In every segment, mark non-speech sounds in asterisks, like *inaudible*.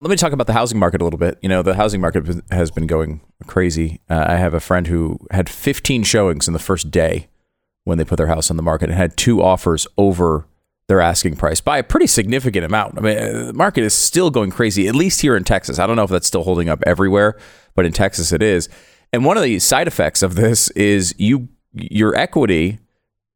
Let me talk about the housing market a little bit. You know, the housing market has been going crazy. Uh, I have a friend who had 15 showings in the first day when they put their house on the market and had two offers over their asking price by a pretty significant amount. I mean, uh, the market is still going crazy, at least here in Texas. I don't know if that's still holding up everywhere, but in Texas it is. And one of the side effects of this is you your equity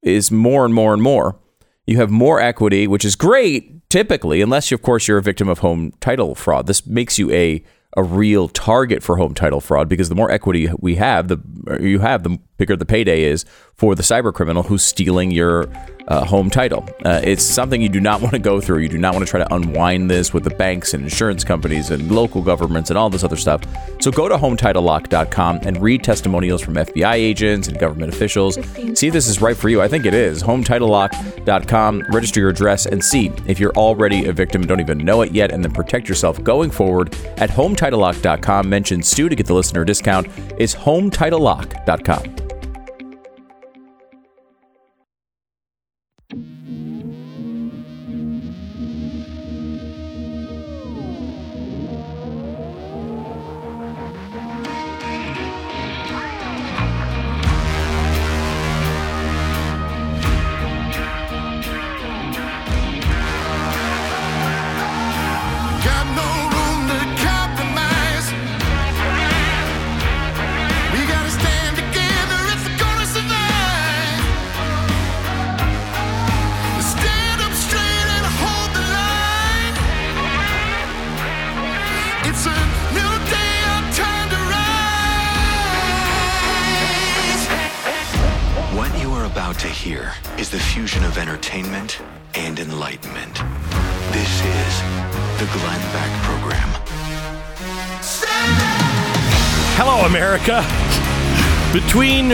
is more and more and more. You have more equity, which is great typically, unless of course you're a victim of home title fraud. This makes you a a real target for home title fraud because the more equity we have, the you have, the bigger the payday is for the cyber criminal who's stealing your uh, home title. Uh, it's something you do not want to go through. You do not want to try to unwind this with the banks and insurance companies and local governments and all this other stuff. So go to HometitleLock.com and read testimonials from FBI agents and government officials. See if this is right for you. I think it is. HometitleLock.com. Register your address and see if you're already a victim and don't even know it yet, and then protect yourself going forward at HometitleLock.com. Mention Stu to get the listener discount. It's HometitleLock.com.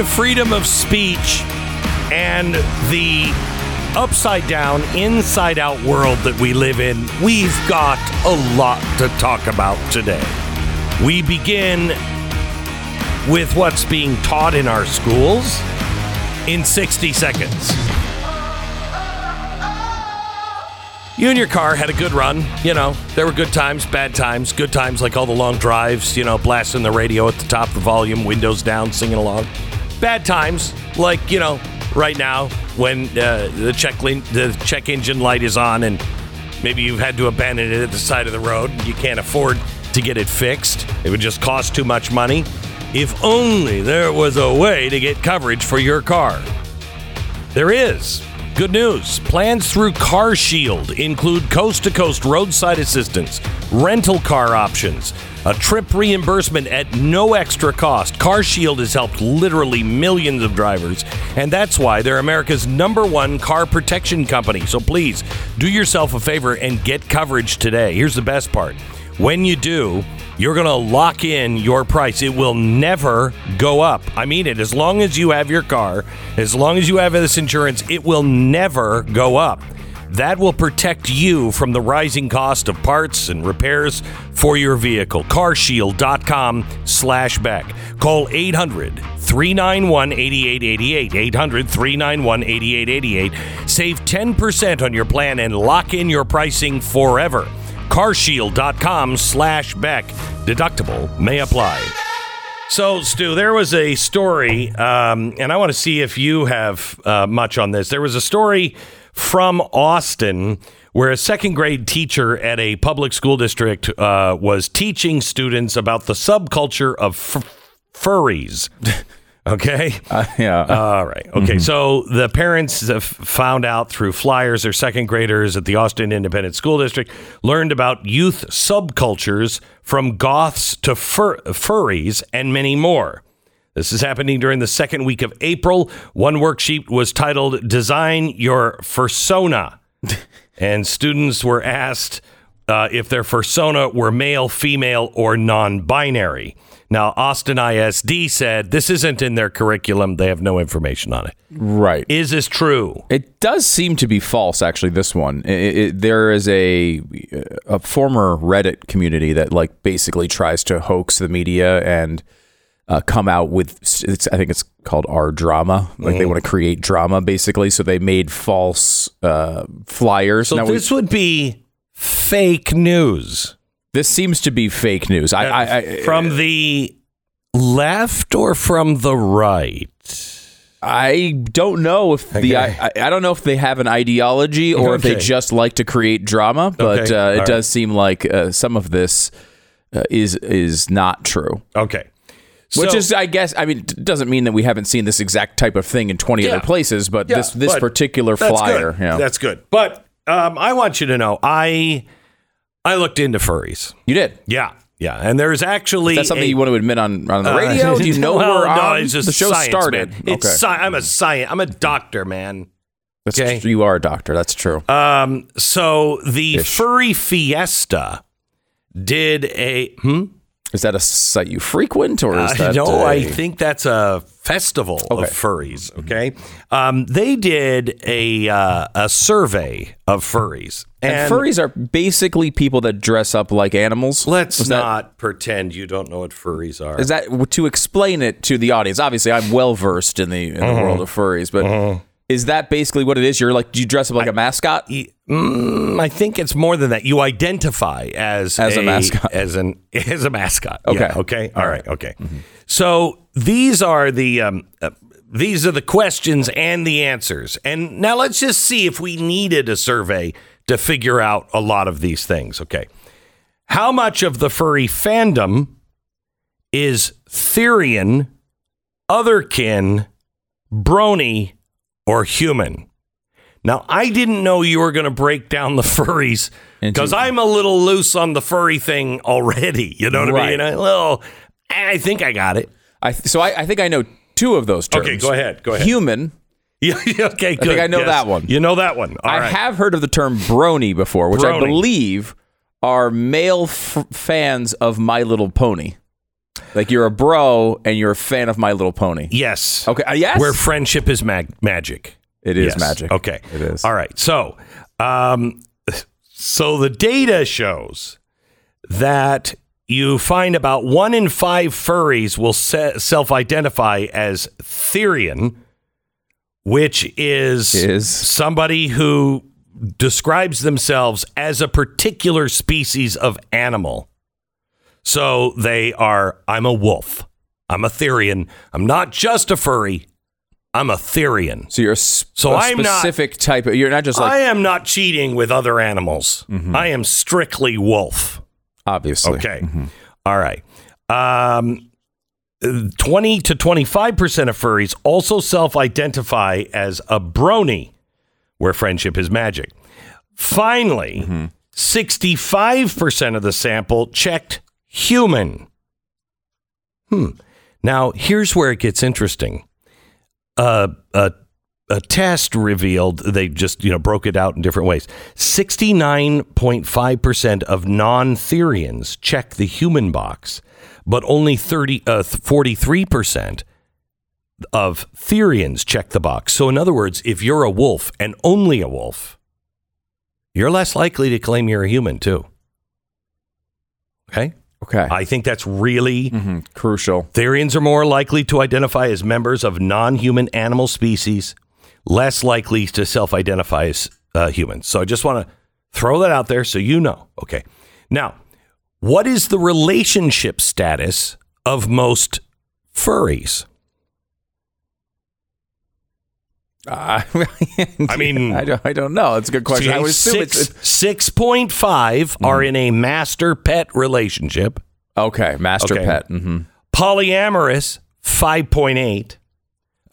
freedom of speech and the upside down, inside out world that we live in, we've got a lot to talk about today. We begin with what's being taught in our schools in 60 seconds. You and your car had a good run. You know, there were good times, bad times, good times like all the long drives, you know, blasting the radio at the top the volume, windows down, singing along. Bad times like, you know, right now when uh, the check the check engine light is on and maybe you've had to abandon it at the side of the road and you can't afford to get it fixed. It would just cost too much money. If only there was a way to get coverage for your car. There is. Good news. Plans through Car Shield include coast to coast roadside assistance, rental car options, a trip reimbursement at no extra cost. Car Shield has helped literally millions of drivers, and that's why they're America's number one car protection company. So please do yourself a favor and get coverage today. Here's the best part when you do, you're going to lock in your price. It will never go up. I mean it. As long as you have your car, as long as you have this insurance, it will never go up. That will protect you from the rising cost of parts and repairs for your vehicle. Carshield.com slash Beck. Call 800 391 8888. 800 391 8888. Save 10% on your plan and lock in your pricing forever carshield.com slash Beck. Deductible may apply. So, Stu, there was a story, um, and I want to see if you have uh, much on this. There was a story from Austin where a second grade teacher at a public school district uh, was teaching students about the subculture of f- furries. *laughs* Okay. Uh, yeah. All right. Okay. Mm-hmm. So the parents have found out through flyers, their second graders at the Austin Independent School District learned about youth subcultures from goths to fur- furries and many more. This is happening during the second week of April. One worksheet was titled Design Your Fursona. *laughs* and students were asked uh, if their fursona were male, female, or non binary. Now, Austin ISD said this isn't in their curriculum. They have no information on it. Right. Is this true? It does seem to be false, actually, this one. It, it, there is a, a former Reddit community that, like, basically tries to hoax the media and uh, come out with, I think it's called our drama. Like, mm. they want to create drama, basically. So they made false uh, flyers. So now this we, would be fake news. This seems to be fake news. I, I, I from the left or from the right? I don't know if the I, I don't know if they have an ideology or if they just like to create drama, but Okay, uh, all it right. does seem like uh, some of this uh, is is not true. Okay. Which So- is, I guess, I mean, doesn't mean that we haven't seen this exact type of thing in twenty Yeah. other places, but this Yeah, this but particular that's flyer, good. yeah, That's good. But um, I want you to know, I I looked into furries. you did. Yeah, yeah, and there's actually That's something a- you want to admit on on the uh, radio. Do you *laughs* know well, we're no, on? it's just the show science, started. man. It's okay, sci- I'm a science. I'm a doctor, man. That's okay. tr- you are a doctor. That's true. Um, so the Ish. furry fiesta did a hmm? is that a site you frequent, or is Uh, that no, a- I think that's a festival Okay. of furries. Okay, um, they did a uh, a survey of furries, And, furries are basically people that dress up like animals. Let's that- not pretend you don't know what furries are. Is that to explain it to the audience? Obviously, I'm well versed in the in the Uh-huh. world of furries, but is that basically what it is? You're like, do you dress up like a mascot? Mm, I think it's more than that. You identify as As a mascot. as an *laughs* as a mascot. Okay. Yeah, okay. All right. Okay. So these are the um, uh, these are the questions and the answers. And now let's just see if we needed a survey to figure out a lot of these things. Okay. How much of the furry fandom is Therian, otherkin, brony, or human? Now, I didn't know you were going to break down the *laughs* furries because I'm a little loose on the furry thing already. *laughs* You know what I mean? I, well, I think I got it. I so I, I think I know two of those terms. Okay, go ahead. Go ahead. Human. *laughs* Yeah, okay, good. think I know Yes. that one. You know that one. All I right. have heard of the term brony before, which I believe are male f- fans of My Little Pony. Like you're a bro and you're a fan of My Little Pony. yes. Okay. Uh, yes. Where friendship is mag- magic. it is Yes. magic. Okay. It is. All right. So, um, so the data shows that you find about one in five furries will se- self-identify as Therian, which is, Is. somebody who describes themselves as a particular species of animal. So they are, I'm a wolf. I'm a Therian. I'm not just a furry. I'm a Therian. So you're a, s- So a I'm not- specific type of. You're not just like I am not cheating with other animals. Mm-hmm. I am strictly wolf. obviously. Okay. All right. Um, 20 to 25% of furries also self identify as a brony, where friendship is magic. Finally, 65% of the sample checked human. Hmm. Now, here's where it gets interesting. Uh, a, a test revealed they just you know broke it out in different ways. 69.5% of non-Therians check the human box, but only 30 uh, 43% of Therians check the box. So in other words, if you're a wolf and only a wolf, you're less likely to claim you're a human too. Okay? Okay. I think that's really Mhm. Crucial. Therians are more likely to identify as members of non human animal species, less likely to self identify as uh, humans. So I just want to throw that out there so you know. Okay. Now, what is the relationship status of most furries? Uh, *laughs* I mean, *laughs* I don't, I don't know. It's a good question. I would assume six, it's, it's 6.5 are in a master pet relationship. okay. Master Okay. pet. hmm polyamorous 5.8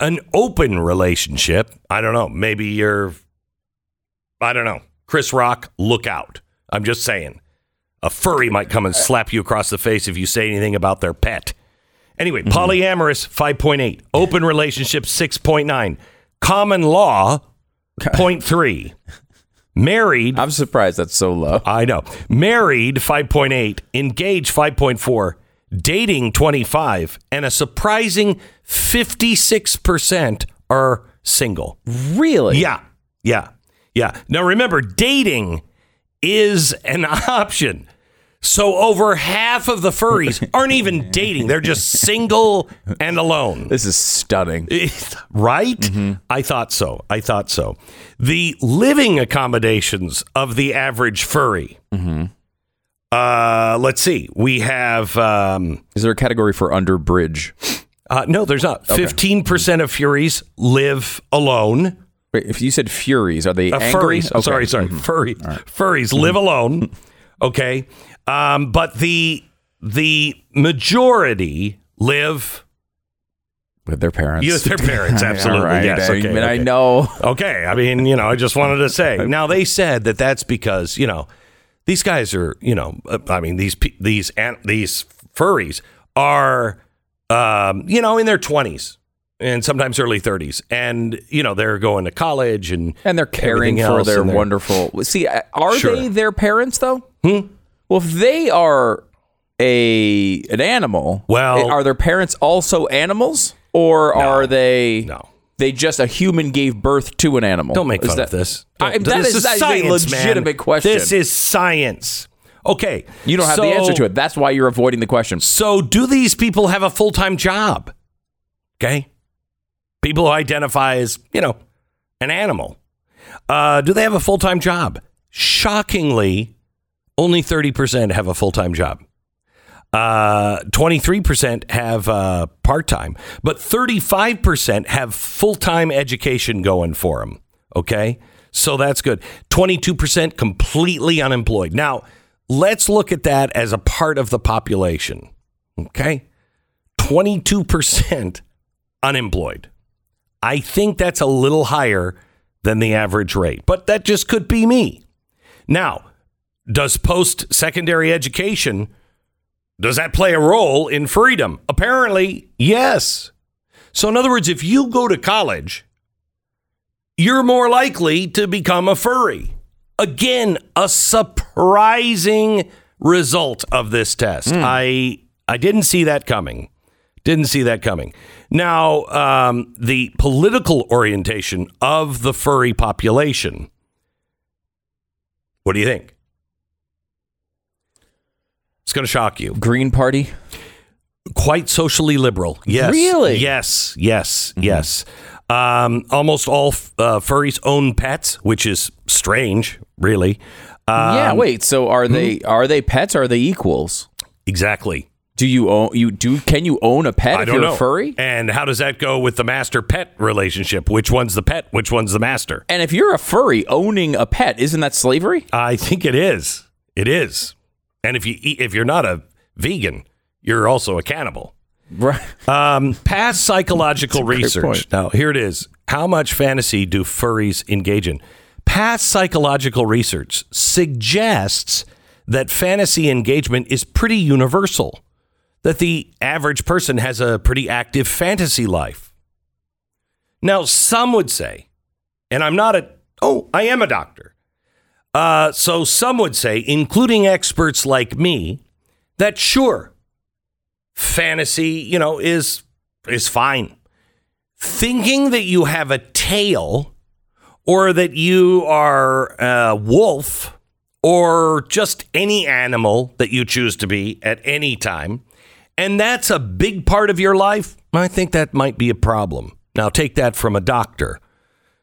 an open relationship i don't know maybe you're i don't know chris rock look out i'm just saying a furry might come and slap you across the face if you say anything about their pet anyway mm-hmm. polyamorous 5.8 open relationship 6.9 common law 0.3 married I'm surprised that's so low. I know. Married 5.8, engaged 5.4, dating 25, and a surprising 56% are single. Really? Yeah. Yeah. Yeah. Now remember, dating is an *laughs* option. So over half of the furries *laughs* aren't even dating. They're just single and alone. This is stunning. *laughs* right? I thought so. I thought so. The living accommodations of the average furry Uh, let's see. We have um, Is there a category for under bridge? uh, no, there's not. Fifteen percent of Furies live alone. Wait, if you said furies, are they Uh, angry? furries. Okay. Mm-hmm. Sorry, sorry. Furry, Furries live alone. Okay. Um, but the the majority live With their parents. Yes, their parents. *laughs* Absolutely. All right. Yes. I Okay. I know. Okay. I mean, you know, I just wanted to say. *laughs* Now they said that that's because you know these guys are you know uh, I mean these these these furries are um, you know in their twenties and sometimes early thirties, and you know they're going to college and And they're caring for their wonderful. See, uh, are Sure. they their parents though? Hmm? Well, if they are a an animal, Well- are their parents also animals, or are they? No. They just a human gave birth to an animal. Don't make fun that- of this. I, that this is, is a legitimate man. question. This is science. Okay. you don't have the answer to it. That's why you're avoiding the question. So, do these people have a full time job? Okay. People who identify as, you know, an animal. Uh, do they have a full time job? Shockingly, only 30% have a full time job. Uh, 23% have uh, part time, but 35% have full time education going for them. Okay. So that's good. 22% completely unemployed. Now, let's look at that as a part of the population. Okay. 22% unemployed. I think that's a little higher than the average rate, but that just could be me. Now, does post secondary education does that play a role in freedom? Apparently, yes. So in other words, if you go to college, you're more likely to become a furry. Again, a surprising result of this test. I I didn't see that coming. Didn't see that coming. Now, um, the political orientation of the furry population. What do you think? It's going to shock you. Green Party. Quite socially liberal. Yes. Really? Yes. Yes. Yes. Um, almost all f- uh, furries own pets, which is strange, really. yeah. Um, Wait. So are they are they pets? Or are they equals? Exactly. Do you own you do? Can you own a pet I if don't you're know. a furry? And how does that go with the master pet relationship? Which one's the pet? Which one's the master? And if you're a furry owning a pet, isn't that slavery? I think it is. It is. And if you eat, if you're not a vegan, you're also a cannibal. Right. Um, past psychological research. point. Now, here it is. How much fantasy do furries engage in? Past psychological research suggests that fantasy engagement is pretty universal, that the average person has a pretty active fantasy life. Now, some would say, and I'm not a, oh, I am a doctor. Uh, so some would say, including experts like me, that sure, fantasy, you know, is is fine. Thinking that you have a tail or that you are a wolf or just any animal that you choose to be at any time, and that's a big part of your life, I think that might be a problem. Now, take that from a doctor.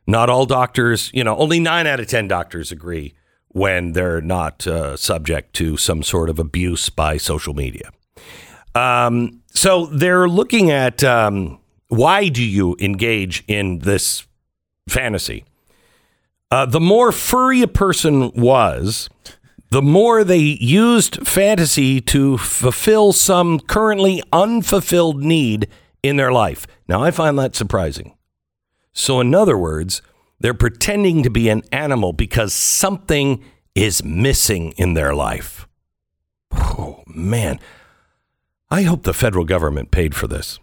Not all doctors, you know, only nine out of 10 doctors agree when they're not uh, subject to some sort of abuse by social media. Um, so they're looking at um, why do you engage in this fantasy? Uh, the more furry a person was, the more they used fantasy to fulfill some currently unfulfilled need in their life. Now, I find that surprising. So, in other words, they're pretending to be an animal because something is missing in their life. Oh, man. I hope the federal government paid for this.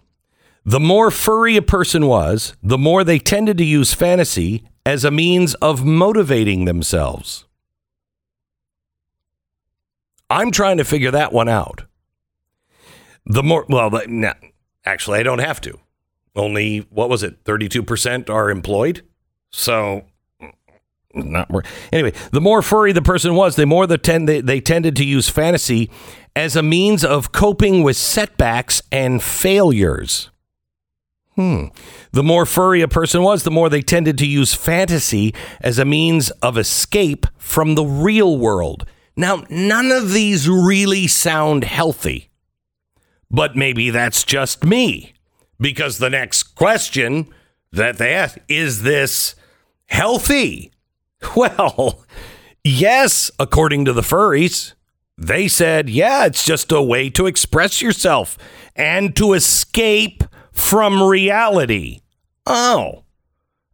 The more furry a person was, the more they tended to use fantasy as a means of motivating themselves. I'm trying to figure that one out. The more, well, nah, actually, I don't have to. Only, what was it, 32% are employed? So, not more. Anyway, the more furry the person was, the more the tend, they, they tended to use fantasy as a means of coping with setbacks and failures. Hmm. The more furry a person was, the more they tended to use fantasy as a means of escape from the real world. Now, none of these really sound healthy, but maybe that's just me because the next question that they ask is this healthy? Well, yes, according to the furries. They said, yeah, it's just a way to express yourself and to escape from reality. Oh,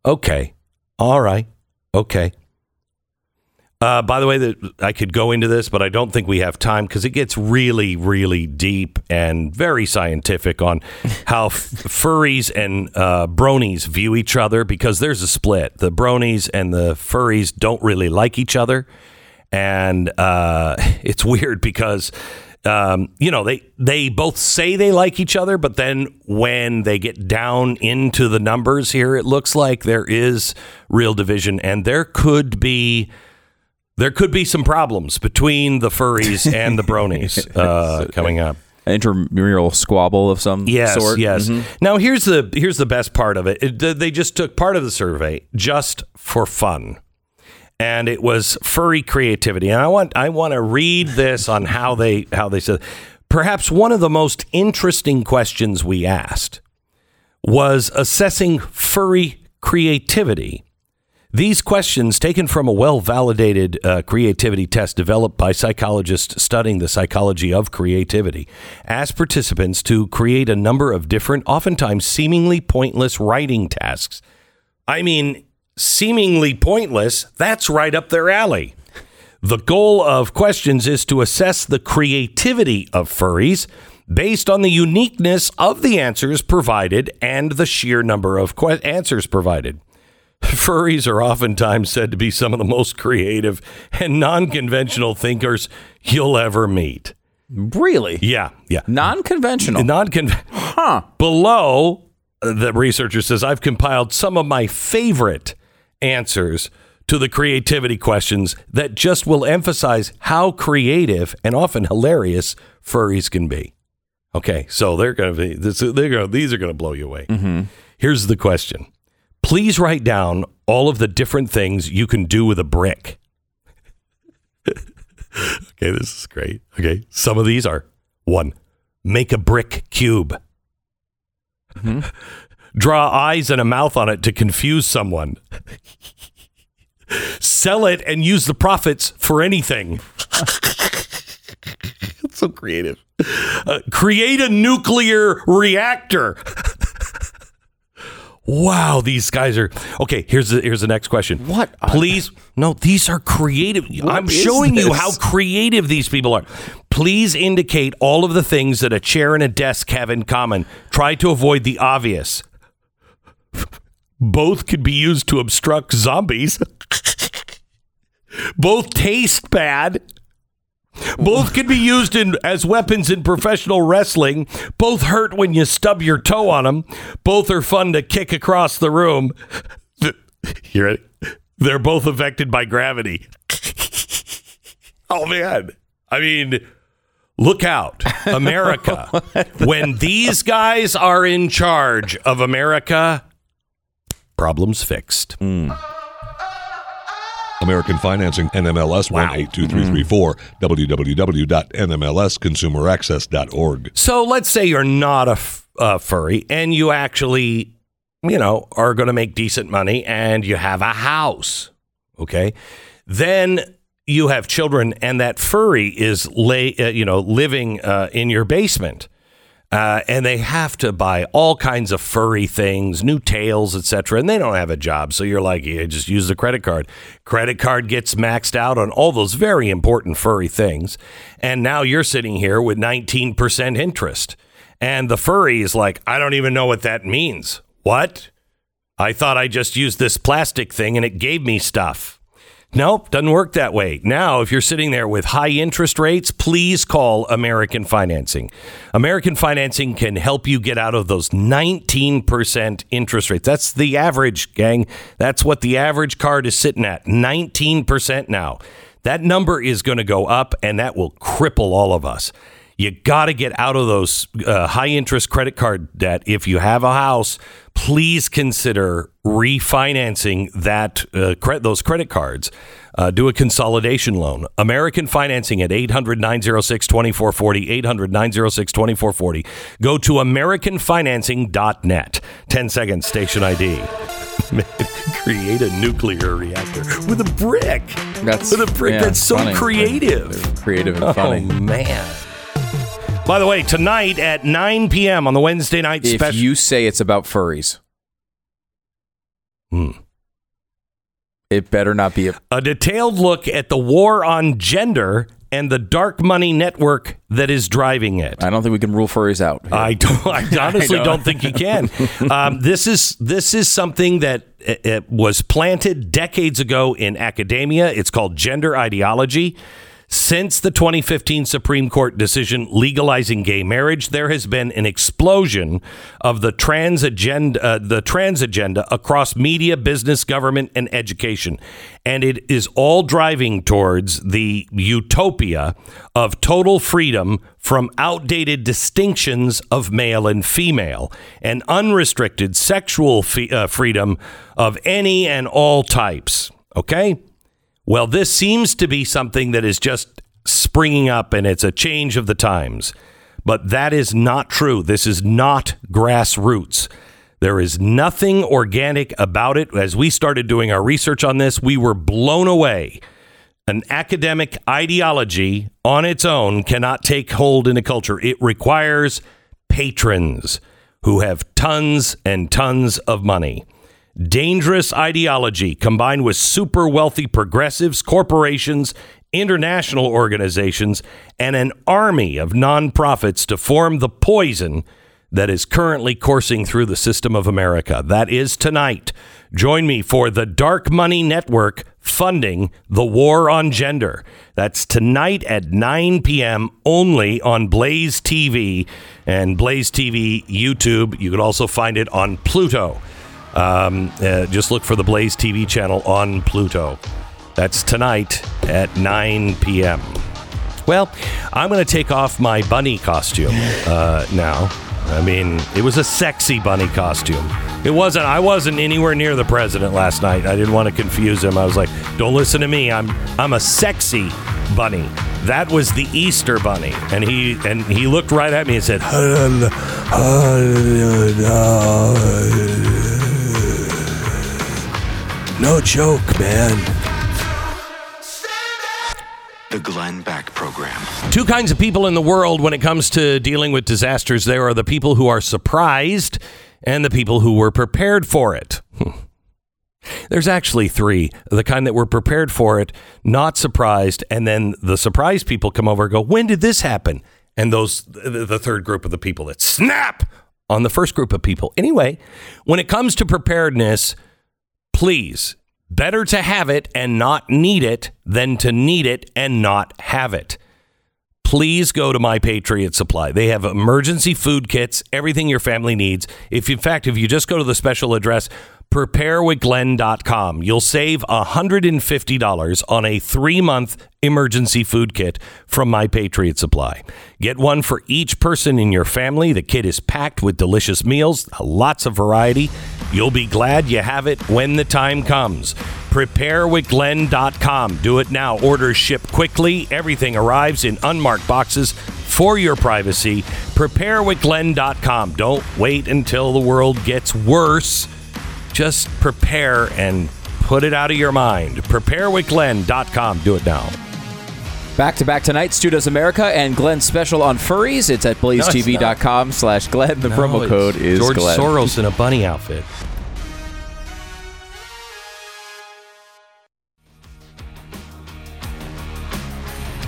okay. All right. Okay. Uh, by the way, that I could go into this, but I don't think we have time because it gets really, really deep and very scientific on *laughs* how f- furries and uh, bronies view each other. Because there's a split. The bronies and the furries don't really like each other, and uh, *laughs* it's weird because um, you know they they both say they like each other, but then when they get down into the numbers here, it looks like there is real division, and there could be there could be some problems between the furries *laughs* and the bronies uh, coming up. An intramural squabble of some Yes, sort. yes. Mhm. Now here's the here's the best part of it. It- They just took part of the survey just for fun, and it was furry creativity. And I want I want to read this on how they how they said. Perhaps one of the most interesting questions we asked was assessing furry creativity. These questions, taken from a well validated uh, creativity test developed by psychologists studying the psychology of creativity, ask participants to create a number of different, oftentimes seemingly pointless writing tasks. I mean, seemingly pointless, that's right up their alley. The goal of questions is to assess the creativity of furries based on the uniqueness of the answers provided and the sheer number of que- answers provided. *laughs* Furries are oftentimes said to be some of the most creative and non conventional thinkers you'll ever meet. Really? Yeah, yeah. Non-conventional. Non conventional. huh. Below, uh, the researcher says, I've compiled some of my favorite answers to the creativity questions that just will emphasize how creative and often hilarious furries can be. Okay, so they're going to be, this, they're gonna, these are going to blow you away. Here's the question Please write down all of the different things you can do with a brick. *laughs* okay, this is great. Okay, some of these are one, make a brick cube. *laughs* Draw eyes and a mouth on it to confuse someone. *laughs* Sell it and use the profits for anything. That's so creative. Uh, create a nuclear reactor. Wow, these guys are okay. Here's the here's the next question. What Please, no, these are creative. I'm showing you how creative these people are. Please indicate all of the things that a chair and a desk have in common. Try to avoid the obvious. Both could be used to obstruct zombies. *laughs* Both taste bad. Both can be used in, as weapons in professional wrestling. Both hurt when you stub your toe on them. Both are fun to kick across the room. *laughs* You ready? They're both affected by gravity. oh man. I mean, look out, America. *laughs* when these guys are in charge of America, problems fixed. Hmm. American Financing, NMLS 182334, www.nmlsconsumeraccess.org. So let's say you're not a f- a furry and you actually, you know, are going to make decent money and you have a house. Okay. Then you have children and that furry is lay, uh, you know, living uh, in your basement. Uh, and they have to buy all kinds of furry things, new tails, etc. And they don't have a job, so you're like, yeah, just use the credit card. Credit card gets maxed out on all those very important furry things, and now you're sitting here with 19% interest. And the furry is like, I don't even know what that means. What? I thought I just used this plastic thing and it gave me stuff. Nope, doesn't work that way. Now, if you're sitting there with high interest rates, please call American Financing. American Financing can help you get out of those 19% interest rates. That's the average, gang. That's what the average card is sitting at 19% now. That number is going to go up and that will cripple all of us. You got to get out of those uh, high interest credit card debt. If you have a house, please consider refinancing that uh, cre- those credit cards. Uh, do a consolidation loan. American Financing at 800 906 2440. 800 906 2440. Go to AmericanFinancing.net. 10 seconds, station ID. *laughs* Create a nuclear reactor with a brick. That's with a brick. yeah, That's so funny. creative. They're creative and *laughs* Oh, funny. man. By the way, tonight at 9 p.m. on the Wednesday night If special. you say it's about furries, Hmm. it better not be a. a detailed look at the war on gender and the dark money network that is driving it. I don't think we can rule furries out. I don't. *laughs* I honestly I don't think you can. Um, this is this is something that uh, uh, was planted decades ago in academia. It's called gender ideology. Since the 2015 Supreme Court decision legalizing gay marriage, there has been an explosion of the trans agenda, uh, the trans agenda across media, business, government, and education, and it is all driving towards the utopia of total freedom from outdated distinctions of male and female, and unrestricted sexual uh, freedom of any and all types. Okay. Well, this seems to be something that is just springing up and it's a change of the times. But that is not true. This is not grassroots. There is nothing organic about it. As we started doing our research on this, we were blown away. An academic ideology on its own cannot take hold in a culture. It requires patrons who have tons and tons of money dangerous ideology combined with super wealthy progressives, corporations, international organizations, and an army of nonprofits to form the poison that is currently coursing through the system of America. That is tonight. Join me for the Dark Money Network funding the war on gender. That's tonight at 9 p.m. only on Blaze TV and Blaze TV YouTube. You can also find it on Pluto. Um, uh, just look for the Blaze TV channel on Pluto. That's tonight at 9 p.m. Well, I'm going to take off my bunny costume uh, now. I mean, it was a sexy bunny costume. It wasn't. I wasn't anywhere near the president last night. I didn't want to confuse him. I was like, "Don't listen to me. I'm I'm a sexy bunny." That was the Easter bunny, and he and he looked right at me and said, "No joke, man." The Glenn Beck Program. Two kinds of people in the world when it comes to dealing with disasters. There are the people who are surprised and the people who were prepared for it. Hmm. *laughs* There's actually three the kind that were prepared for it, not surprised, and then the surprised people come over and go, When did this happen? And those, the the third group of the people that snap on the first group of people. Anyway, when it comes to preparedness, please, better to have it and not need it than to need it and not have it. Please go to my patriot supply. They have emergency food kits everything your family needs. If in fact if you just go to the special address preparewithglenn.com you'll save $150 on a three-month emergency food kit from my patriot supply. Get one for each person in your family. The kit is packed with delicious meals lots of variety. You'll be glad you have it when the time comes. Preparewithglenn.com do it now. Orders ship quickly. Everything arrives in unmarked boxes for your privacy. Preparewithglenn.com don't wait until the world gets worse just prepare and put it out of your mind preparewithglenn.com do it now Back to back tonight, Stu Does America and Glenn's special on furries. It's at blazetv.com slash Glenn. The promo code is George Glenn. Soros in a bunny outfit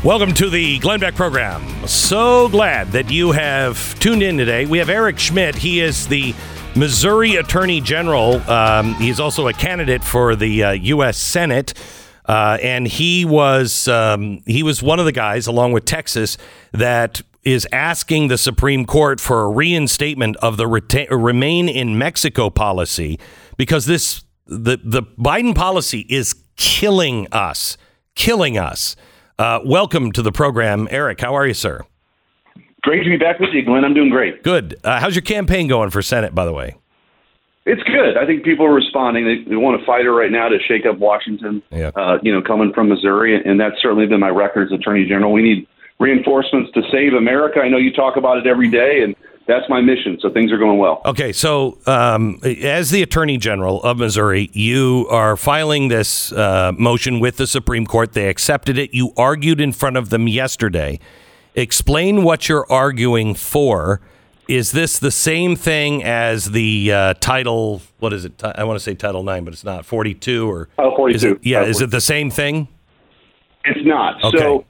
Welcome to the Glenn Beck program. So glad that you have tuned in today. We have Eric Schmitt. He is the Missouri Attorney General. Um, he's also a candidate for the uh, U.S. Senate, uh, and he was um, he was one of the guys, along with Texas, that is asking the Supreme Court for a reinstatement of the reta- remain in Mexico policy because this the the Biden policy is killing us, killing us. Uh, welcome to the program, Eric. How are you, sir? Great to be back with you, Glenn. I'm doing great. Good. Uh, how's your campaign going for Senate, by the way? It's good. I think people are responding. They, they want a fighter right now to shake up Washington. Yeah. Uh, you know, coming from Missouri, and that's certainly been my record as Attorney General. We need reinforcements to save America. I know you talk about it every day, and that's my mission. So things are going well. Okay, so um, as the Attorney General of Missouri, you are filing this uh, motion with the Supreme Court. They accepted it. You argued in front of them yesterday. Explain what you're arguing for. Is this the same thing as the uh, title? What is it? I want to say Title Nine, but it's not. Forty-two or Title 42. Is it, yeah, is it the same thing? It's not. Okay. So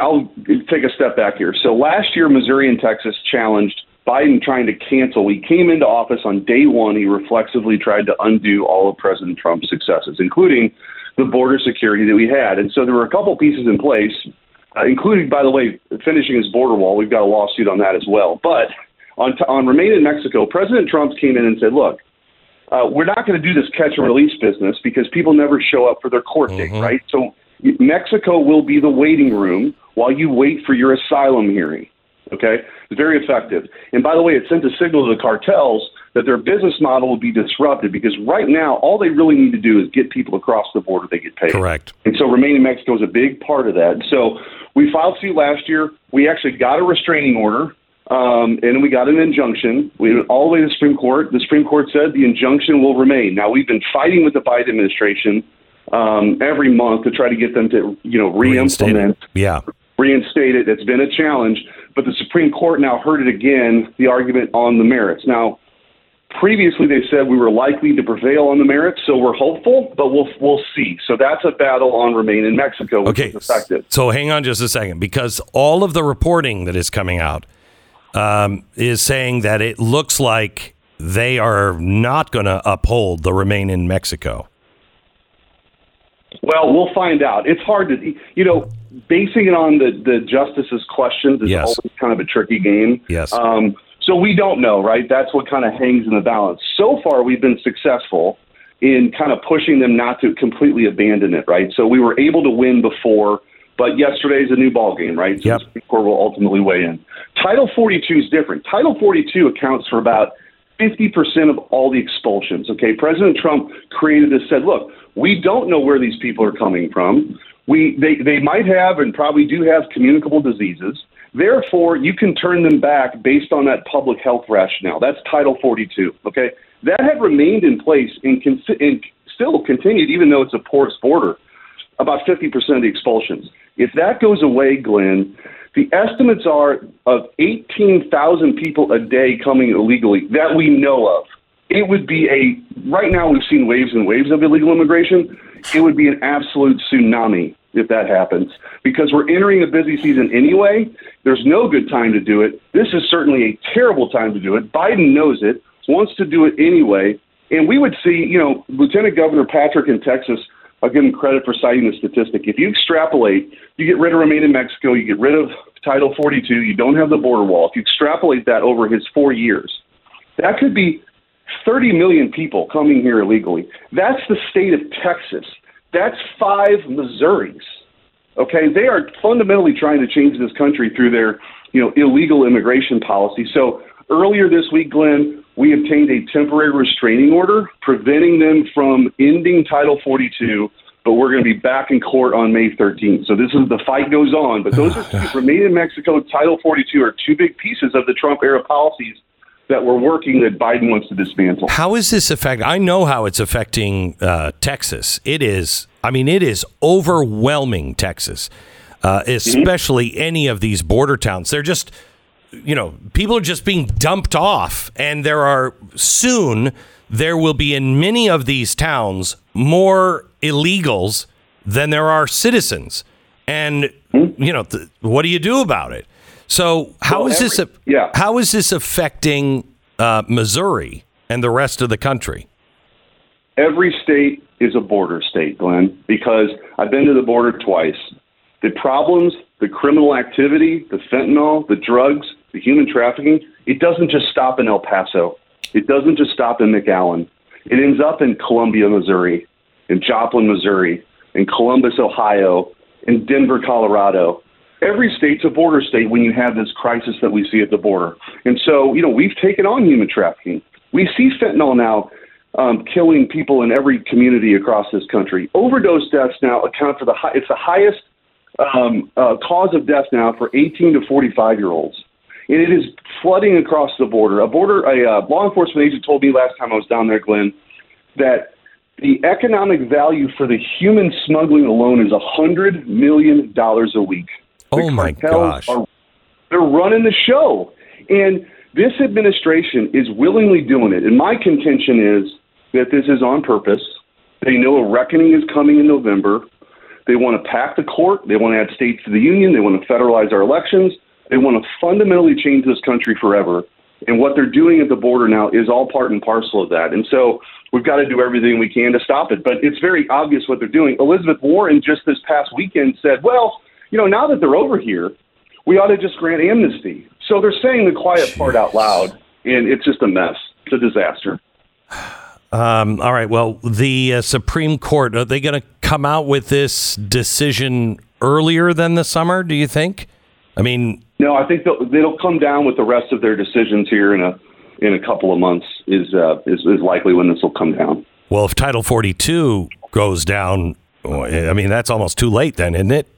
I'll take a step back here. So last year, Missouri and Texas challenged Biden trying to cancel. He came into office on day one. He reflexively tried to undo all of President Trump's successes, including the border security that we had. And so there were a couple pieces in place, including, by the way, finishing his border wall. We've got a lawsuit on that as well. But on, on Remain in Mexico, President Trump came in and said, look, uh, we're not going to do this catch and release business because people never show up for their court date, right? So Mexico will be the waiting room while you wait for your asylum hearing. Okay, it's very effective. And by the way, it sent a signal to the cartels that their business model will be disrupted because right now all they really need to do is get people across the border. They get paid. Correct. And so Remain in Mexico is a big part of that. So we filed suit last year. We actually got a restraining order. Um, and we got an injunction. We went all the way to the Supreme Court. The Supreme Court said the injunction will remain. Now we've been fighting with the Biden administration um, every month to try to get them to, you know, Reinstate it. re-implement Yeah. reinstate it. It's been a challenge, but the Supreme Court now heard it again, the argument on the merits. Now, previously they said we were likely to prevail on the merits, so we're hopeful, but we'll we'll see. So that's a battle on Remain in Mexico, which Okay. is effective. So hang on just a second, because all of the reporting that is coming out um, is saying that it looks like they are not going to uphold the remain in Mexico. Well, we'll find out. It's hard to, you know, basing it on the the justices' questions is Yes. always kind of a tricky game. Yes. Um, so we don't know, right? That's what kind of hangs in the balance. So far, we've been successful in kind of pushing them not to completely abandon it, right? So we were able to win before, but yesterday's a new ball game, right? So Yep. the Supreme Court will ultimately weigh in. Title 42 is different. Title 42 accounts for about 50% of all the expulsions. Okay, President Trump created this. Said, look, we don't know where these people are coming from. We they they might have and probably do have communicable diseases. Therefore, you can turn them back based on that public health rationale. That's Title 42. Okay, that had remained in place and, con- and still continued, even though it's a porous border. About 50% of the expulsions. If that goes away, Glenn, the estimates are of 18,000 people a day coming illegally that we know of. It would be a, right now we've seen waves and waves of illegal immigration. It would be an absolute tsunami if that happens because we're entering a busy season anyway. There's no good time to do it. This is certainly a terrible time to do it. Biden knows it, wants to do it anyway. And we would see, you know, Lieutenant Governor Patrick in Texas, I'll give him credit for citing the statistic. If you extrapolate, you get rid of Remain in Mexico, you get rid of Title 42, you don't have the border wall. If you extrapolate that over his four years, that could be 30 million people coming here illegally. That's the state of Texas. That's five Missouris. Okay, they are fundamentally trying to change this country through their, you know, illegal immigration policy. So earlier this week, Glenn, we obtained a temporary restraining order preventing them from ending Title 42. But we're going to be back in court on May 13th. So this is the fight goes on. But those are two, *laughs* Remain in Mexico, Title 42 are two big pieces of the Trump era policies that we're working that Biden wants to dismantle. How is this affect? I know how it's affecting uh, Texas. It is. I mean, it is overwhelming Texas, uh, especially any of these border towns. They're just, you know, people are just being dumped off, and there are soon there will be in many of these towns more illegals than there are citizens, and you know, th- what do you do about it? So how Well, is this? yeah. How is this affecting uh, Missouri and the rest of the country? every state is a border state, Glenn, because I've been to the border twice. The problems, the criminal activity, the fentanyl, the drugs, the human trafficking, it doesn't just stop in El Paso. It doesn't just stop in McAllen. It ends up in Columbia, Missouri, in Joplin, Missouri, in Columbus, Ohio, in Denver, Colorado. Every state's a border state when you have this crisis that we see at the border. And so, you know, we've taken on human trafficking. We see fentanyl now um, killing people in every community across this country. Overdose deaths now account for the high, it's the highest um, uh, cause of death now for 18 to 45 year olds. And it is flooding across the border. A border, a uh, law enforcement agent told me last time I was down there, Glenn, that the economic value for the human smuggling alone is a hundred million dollars a week. The Oh, my gosh. Are, they're running the show, and this administration is willingly doing it. And my contention is that this is on purpose. They know a reckoning is coming in November. They want to pack the court. They want to add states to the union. They want to federalize our elections. They want to fundamentally change this country forever. And what they're doing at the border now is all part and parcel of that. And so we've got to do everything we can to stop it. But it's very obvious what they're doing. Elizabeth Warren just this past weekend said, well, you know, now that they're over here, we ought to just grant amnesty. So they're saying the quiet part out loud, and it's just a mess. It's a disaster. Um, all right. Well, the uh, Supreme Court are they going to come out with this decision earlier than the summer? Do you think? I mean, No, I think they'll, they'll come down with the rest of their decisions here in a in a couple of months. Is uh, is, is likely when this will come down. well, if Title 42 goes down, I mean that's almost too late then, isn't it?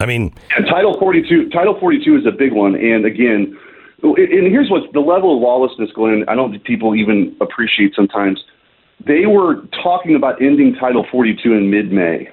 I mean, Title 42, Title 42 is a big one. And again, and here's what's the level of lawlessness, Glenn. I don't think people even appreciate sometimes. They were talking about ending Title 42 in mid-May.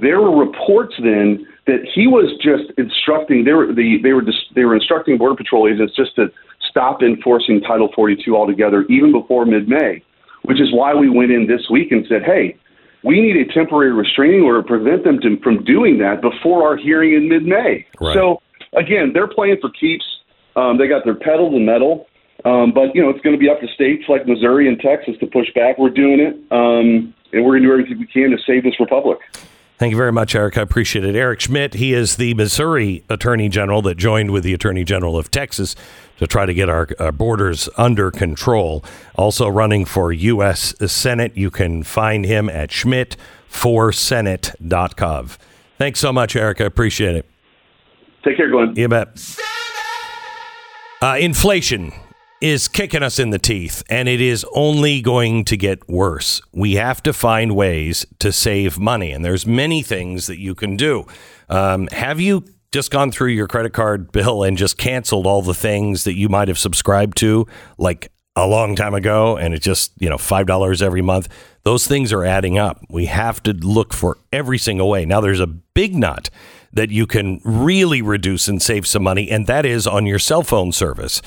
There were reports then that he was just instructing. They were the they were just, they were instructing Border Patrol agents just to stop enforcing Title 42 altogether, even before mid-May. Which is why we went in this week and said, "Hey, we need a temporary restraining order to prevent them to, from doing that before our hearing in mid-May." Right. So again, they're playing for keeps. Um, they got their pedal to metal. Um, but you know, it's going to be up to states like Missouri and Texas to push back. We're doing it, um, and we're going to do everything we can to save this republic. Thank you very much, Eric. I appreciate it. Eric Schmitt, he is the Missouri Attorney General that joined with the Attorney General of Texas to try to get our, our borders under control. Also running for U.S. Senate. You can find him at schmitt4senate.gov. Thanks so much, Eric. I appreciate it. Take care, Glenn. You bet. Uh, inflation is kicking us in the teeth, and it is only going to get worse. We have to find ways to save money, and there's many things that you can do. Um, have you just gone through your credit card bill and just canceled all the things that you might have subscribed to, like a long time ago, and it's just you know five dollars every month? Those things are adding up. We have to look for every single way. Now, there's a big nut that you can really reduce and save some money, and that is on your cell phone service.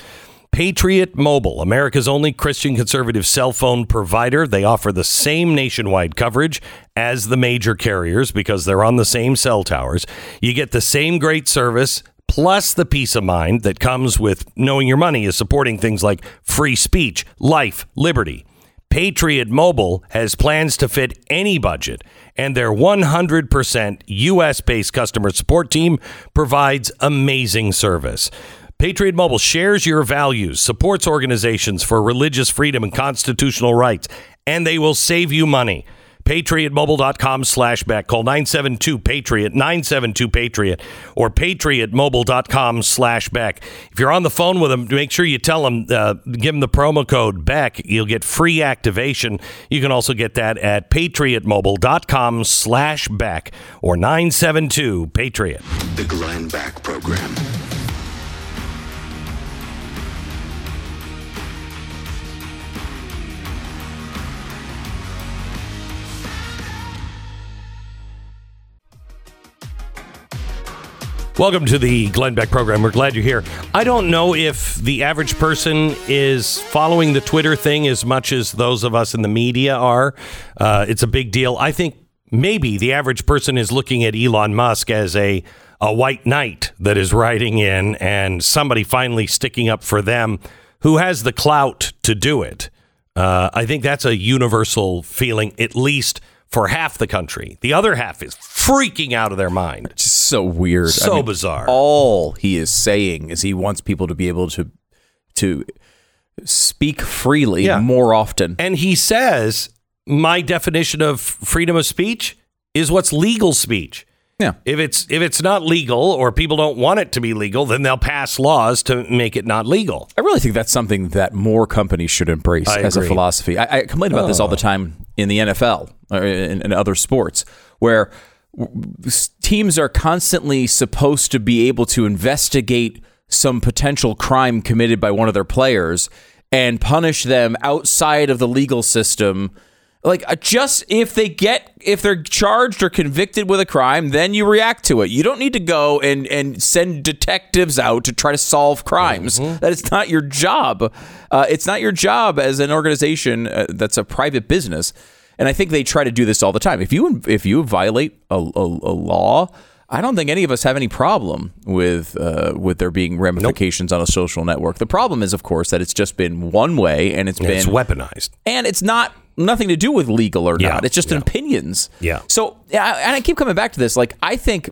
Patriot Mobile, America's only Christian conservative cell phone provider. They offer the same nationwide coverage as the major carriers because they're on the same cell towers. You get the same great service plus the peace of mind that comes with knowing your money is supporting things like free speech, life, liberty. Patriot Mobile has plans to fit any budget, and their 100% US based customer support team provides amazing service. Patriot Mobile shares your values, supports organizations for religious freedom and constitutional rights, and they will save you money. PatriotMobile.com slash Beck. Call 972 Patriot, 972 Patriot, or PatriotMobile.com slash Beck. If you're on the phone with them, make sure you tell them, uh, give them the promo code BECK. You'll get free activation. You can also get that at PatriotMobile.com slash Beck or 972 Patriot. The Glenn Beck Program. Welcome to the Glenn Beck program. We're glad you're here. I don't know if the average person is following the Twitter thing as much as those of us in the media are. Uh, it's a big deal. I think maybe the average person is looking at Elon Musk as a a white knight that is riding in and somebody finally sticking up for them who has the clout to do it. Uh, I think that's a universal feeling, at least for half the country. The other half is freaking out of their mind. Just so weird. So bizarre. All he is saying is he wants people to be able to to speak freely Yeah. more often. And he says, my definition of freedom of speech is what's legal speech. Yeah. If it's if it's not legal or people don't want it to be legal, then they'll pass laws to make it not legal. I really think that's something that more companies should embrace I as a philosophy. I, I complain about this all the oh. time in the NFL or uh, in, in other sports, where teams are constantly supposed to be able to investigate some potential crime committed by one of their players and punish them outside of the legal system. Like uh, just if they get if they're charged or convicted with a crime, then you react to it. You don't need to go and and send detectives out to try to solve crimes. That is not your job. Uh, it's not your job as an organization uh, that's a private business. And I think they try to do this all the time. If you if you violate a, a, a law, I don't think any of us have any problem with uh, with there being ramifications on a social network. The problem is, of course, that it's just been one way and it's been It's weaponized. and it's not nothing to do with legal or Yeah, not. It's just yeah. opinions. Yeah. So, yeah, and I keep coming back to this. Like, I think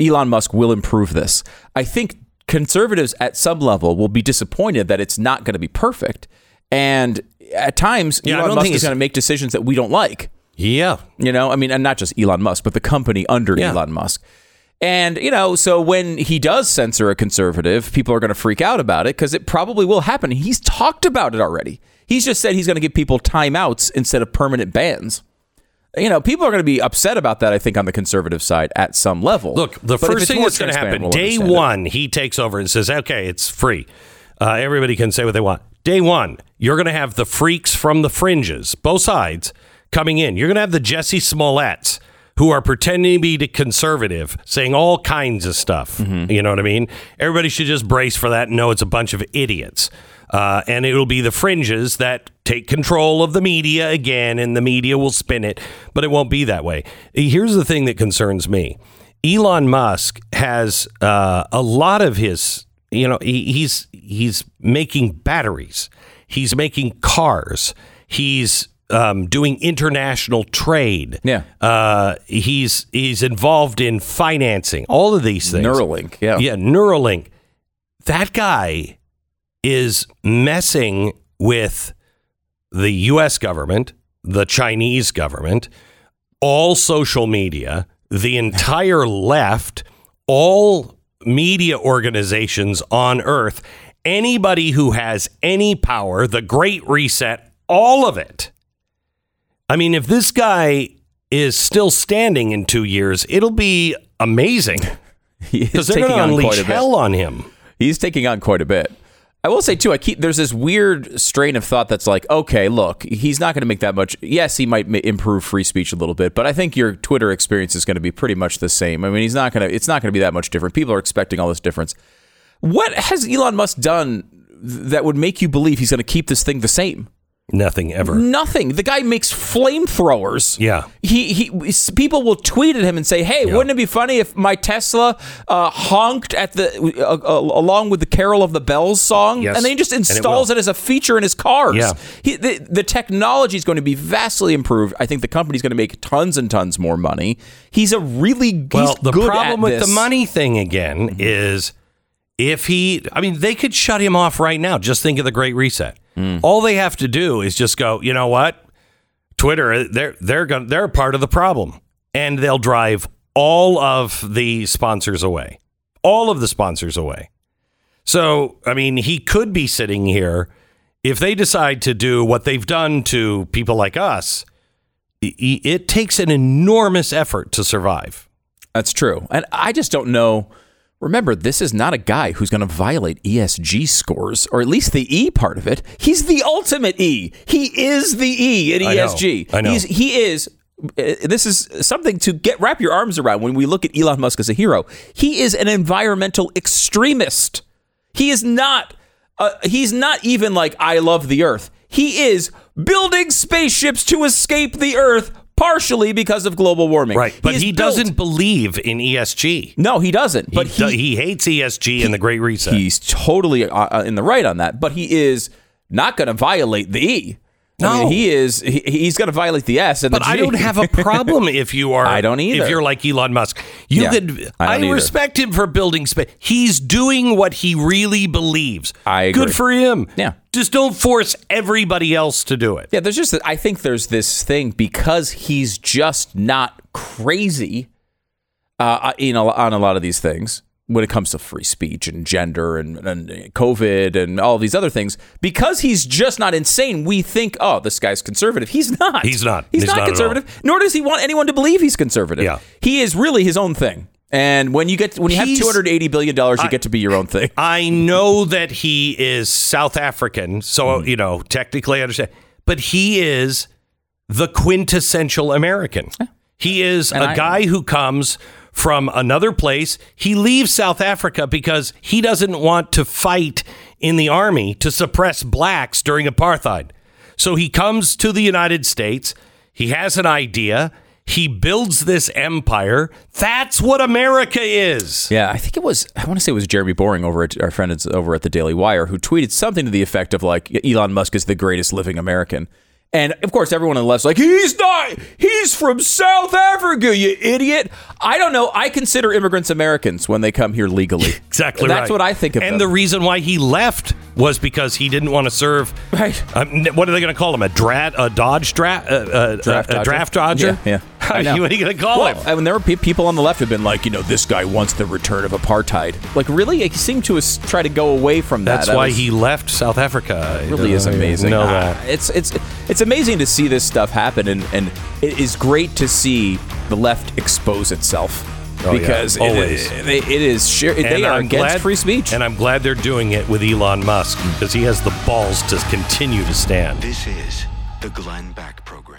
Elon Musk will improve this. I think conservatives at some level will be disappointed that it's not going to be perfect, and at times Yeah, I Elon don't Musk think is going to make decisions that we don't like. Yeah. You know, I mean, and not just Elon Musk, but the company under Yeah. Elon Musk. And, you know, so when he does censor a conservative, people are going to freak out about it because it probably will happen. He's talked about it already. He's just said he's going to give people timeouts instead of permanent bans. You know, people are going to be upset about that, I think, on the conservative side at some level. Look, the But first thing that's going to happen, we'll day understand it. one, he takes over and says, okay, it's free. Uh, everybody can say what they want. Day one, you're going to have the freaks from the fringes, both sides, coming in. You're going to have the Jussie Smolletts who are pretending to be the conservative, saying all kinds of stuff. Mm-hmm. You know what I mean? Everybody should just brace for that and know it's a bunch of idiots. Uh, and it'll be the fringes that take control of the media again, and the media will spin it, but it won't be that way. Here's the thing that concerns me Elon Musk has uh, a lot of his, you know, he, he's he's making batteries, he's making cars, he's um, doing international trade. Yeah. uh, he's he's involved in financing all of these things. Neuralink, yeah. yeah, Neuralink. That guy is messing with the U.S. government, the Chinese government, all social media, the entire left, all media organizations on earth, anybody who has any power, the Great Reset, all of it. I mean, if this guy is still standing in two years, it'll be amazing *laughs* because they're going to unleash hell on him. He's taking on quite a bit. I will say too, I keep there's this weird strain of thought that's like, okay, look, he's not going to make that much. Yes, he might improve free speech a little bit, but I think your Twitter experience is going to be pretty much the same. I mean, he's not going to. It's not going to be that much different. People are expecting all this difference. What has Elon Musk done that would make you believe he's going to keep this thing the same? Nothing ever. Nothing. The guy makes flamethrowers. Yeah. He he. People will tweet at him and say, "Hey, wouldn't it be funny if my Tesla uh, honked at the uh, uh, along with the Carol of the Bells song?" Yes. And then he just And it installs it, as a feature in his cars. Yeah. He, the the technology is going to be vastly improved. I think the company's going to make tons and tons more money. He's a really Well, the good problem with this. the money thing again is if he, I mean, they could shut him off right now. Just think of the Great Reset. Mm. All they have to do is just go, you know what? Twitter, uh, they're they're going they're part of the problem, and they'll drive all of the sponsors away, all of the sponsors away. So, I mean, he could be sitting here if they decide to do what they've done to people like us. It takes an enormous effort to survive. That's true. And I just don't know. Remember, this is not a guy who's going to violate ESG scores, or at least the E part of it. He's the ultimate E. He is the E in I know. ESG. I know. He's, he is. uh, This is something to get wrap your arms around when we look at Elon Musk as a hero. He is an environmental extremist. He is not. Uh, he's not even like I love the Earth. He is building spaceships to escape the Earth, partially because of global warming. Right, but has he doesn't believe in ESG. no, he doesn't. But he, he, he hates ESG and the Great Reset. he's totally uh, uh, in the right on that. But he is not going to violate the E. I No. mean, he is. He, he's going to violate the S and but the G. I don't have a problem if you *laughs* are. I don't either. If you're like Elon Musk, you Yeah, could. I I, respect him for building space. He's doing what he really believes. I agree. Good for him. Yeah. Just don't force everybody else to do it. yeah, there's just. I think there's this thing because he's just not crazy. uh, you know, on a lot of these things when it comes to free speech and gender and, and COVID and all these other things. Because he's just not insane, we think, oh, this guy's conservative. He's not. He's not. He's, He's not, not conservative. Nor does he want anyone to believe he's conservative. Yeah. He is really his own thing. And when you get when you have two hundred eighty billion dollars, you get to be your own thing. I know that he is South African, so Hmm. you know technically I understand, but he is the quintessential American. He is And a I- guy who comes from another place. He leaves South Africa because he doesn't want to fight in the army to suppress blacks during apartheid. So he comes to the United States. He has an idea. He builds this empire. That's what America is. Yeah, I think it was. I want to say it was Jeremy Boring over at our friend over at the Daily Wire who tweeted something to the effect of like Elon Musk is the greatest living American. And of course, everyone on the left's like, he's not. He's from South Africa, you idiot. I don't know. I consider immigrants Americans when they come here legally. *laughs* Exactly That's right. what I think of And them. the reason why he left was because he didn't want to serve. Right. Um, what are they going to call him? A drat? A Dodge draft? Uh, uh, Draft a, a draft dodger? Yeah, yeah. How- I know. what *laughs* are you going to call Well, him? I mean, there were pe- people on the left who've been like, you know, this guy wants the return of apartheid. Like, really, he seemed to try to go away from that. That's That why was- he left South Africa. It really is I amazing. Know Ah, that. it's it's it's amazing to see this stuff happen, and and it is great to see the left expose itself Oh, because it Always. is- they- it is sure they And are I'm against glad- free speech. And I'm glad they're doing it with Elon Musk because he has the balls to continue to stand. This is the Glenn Beck Program.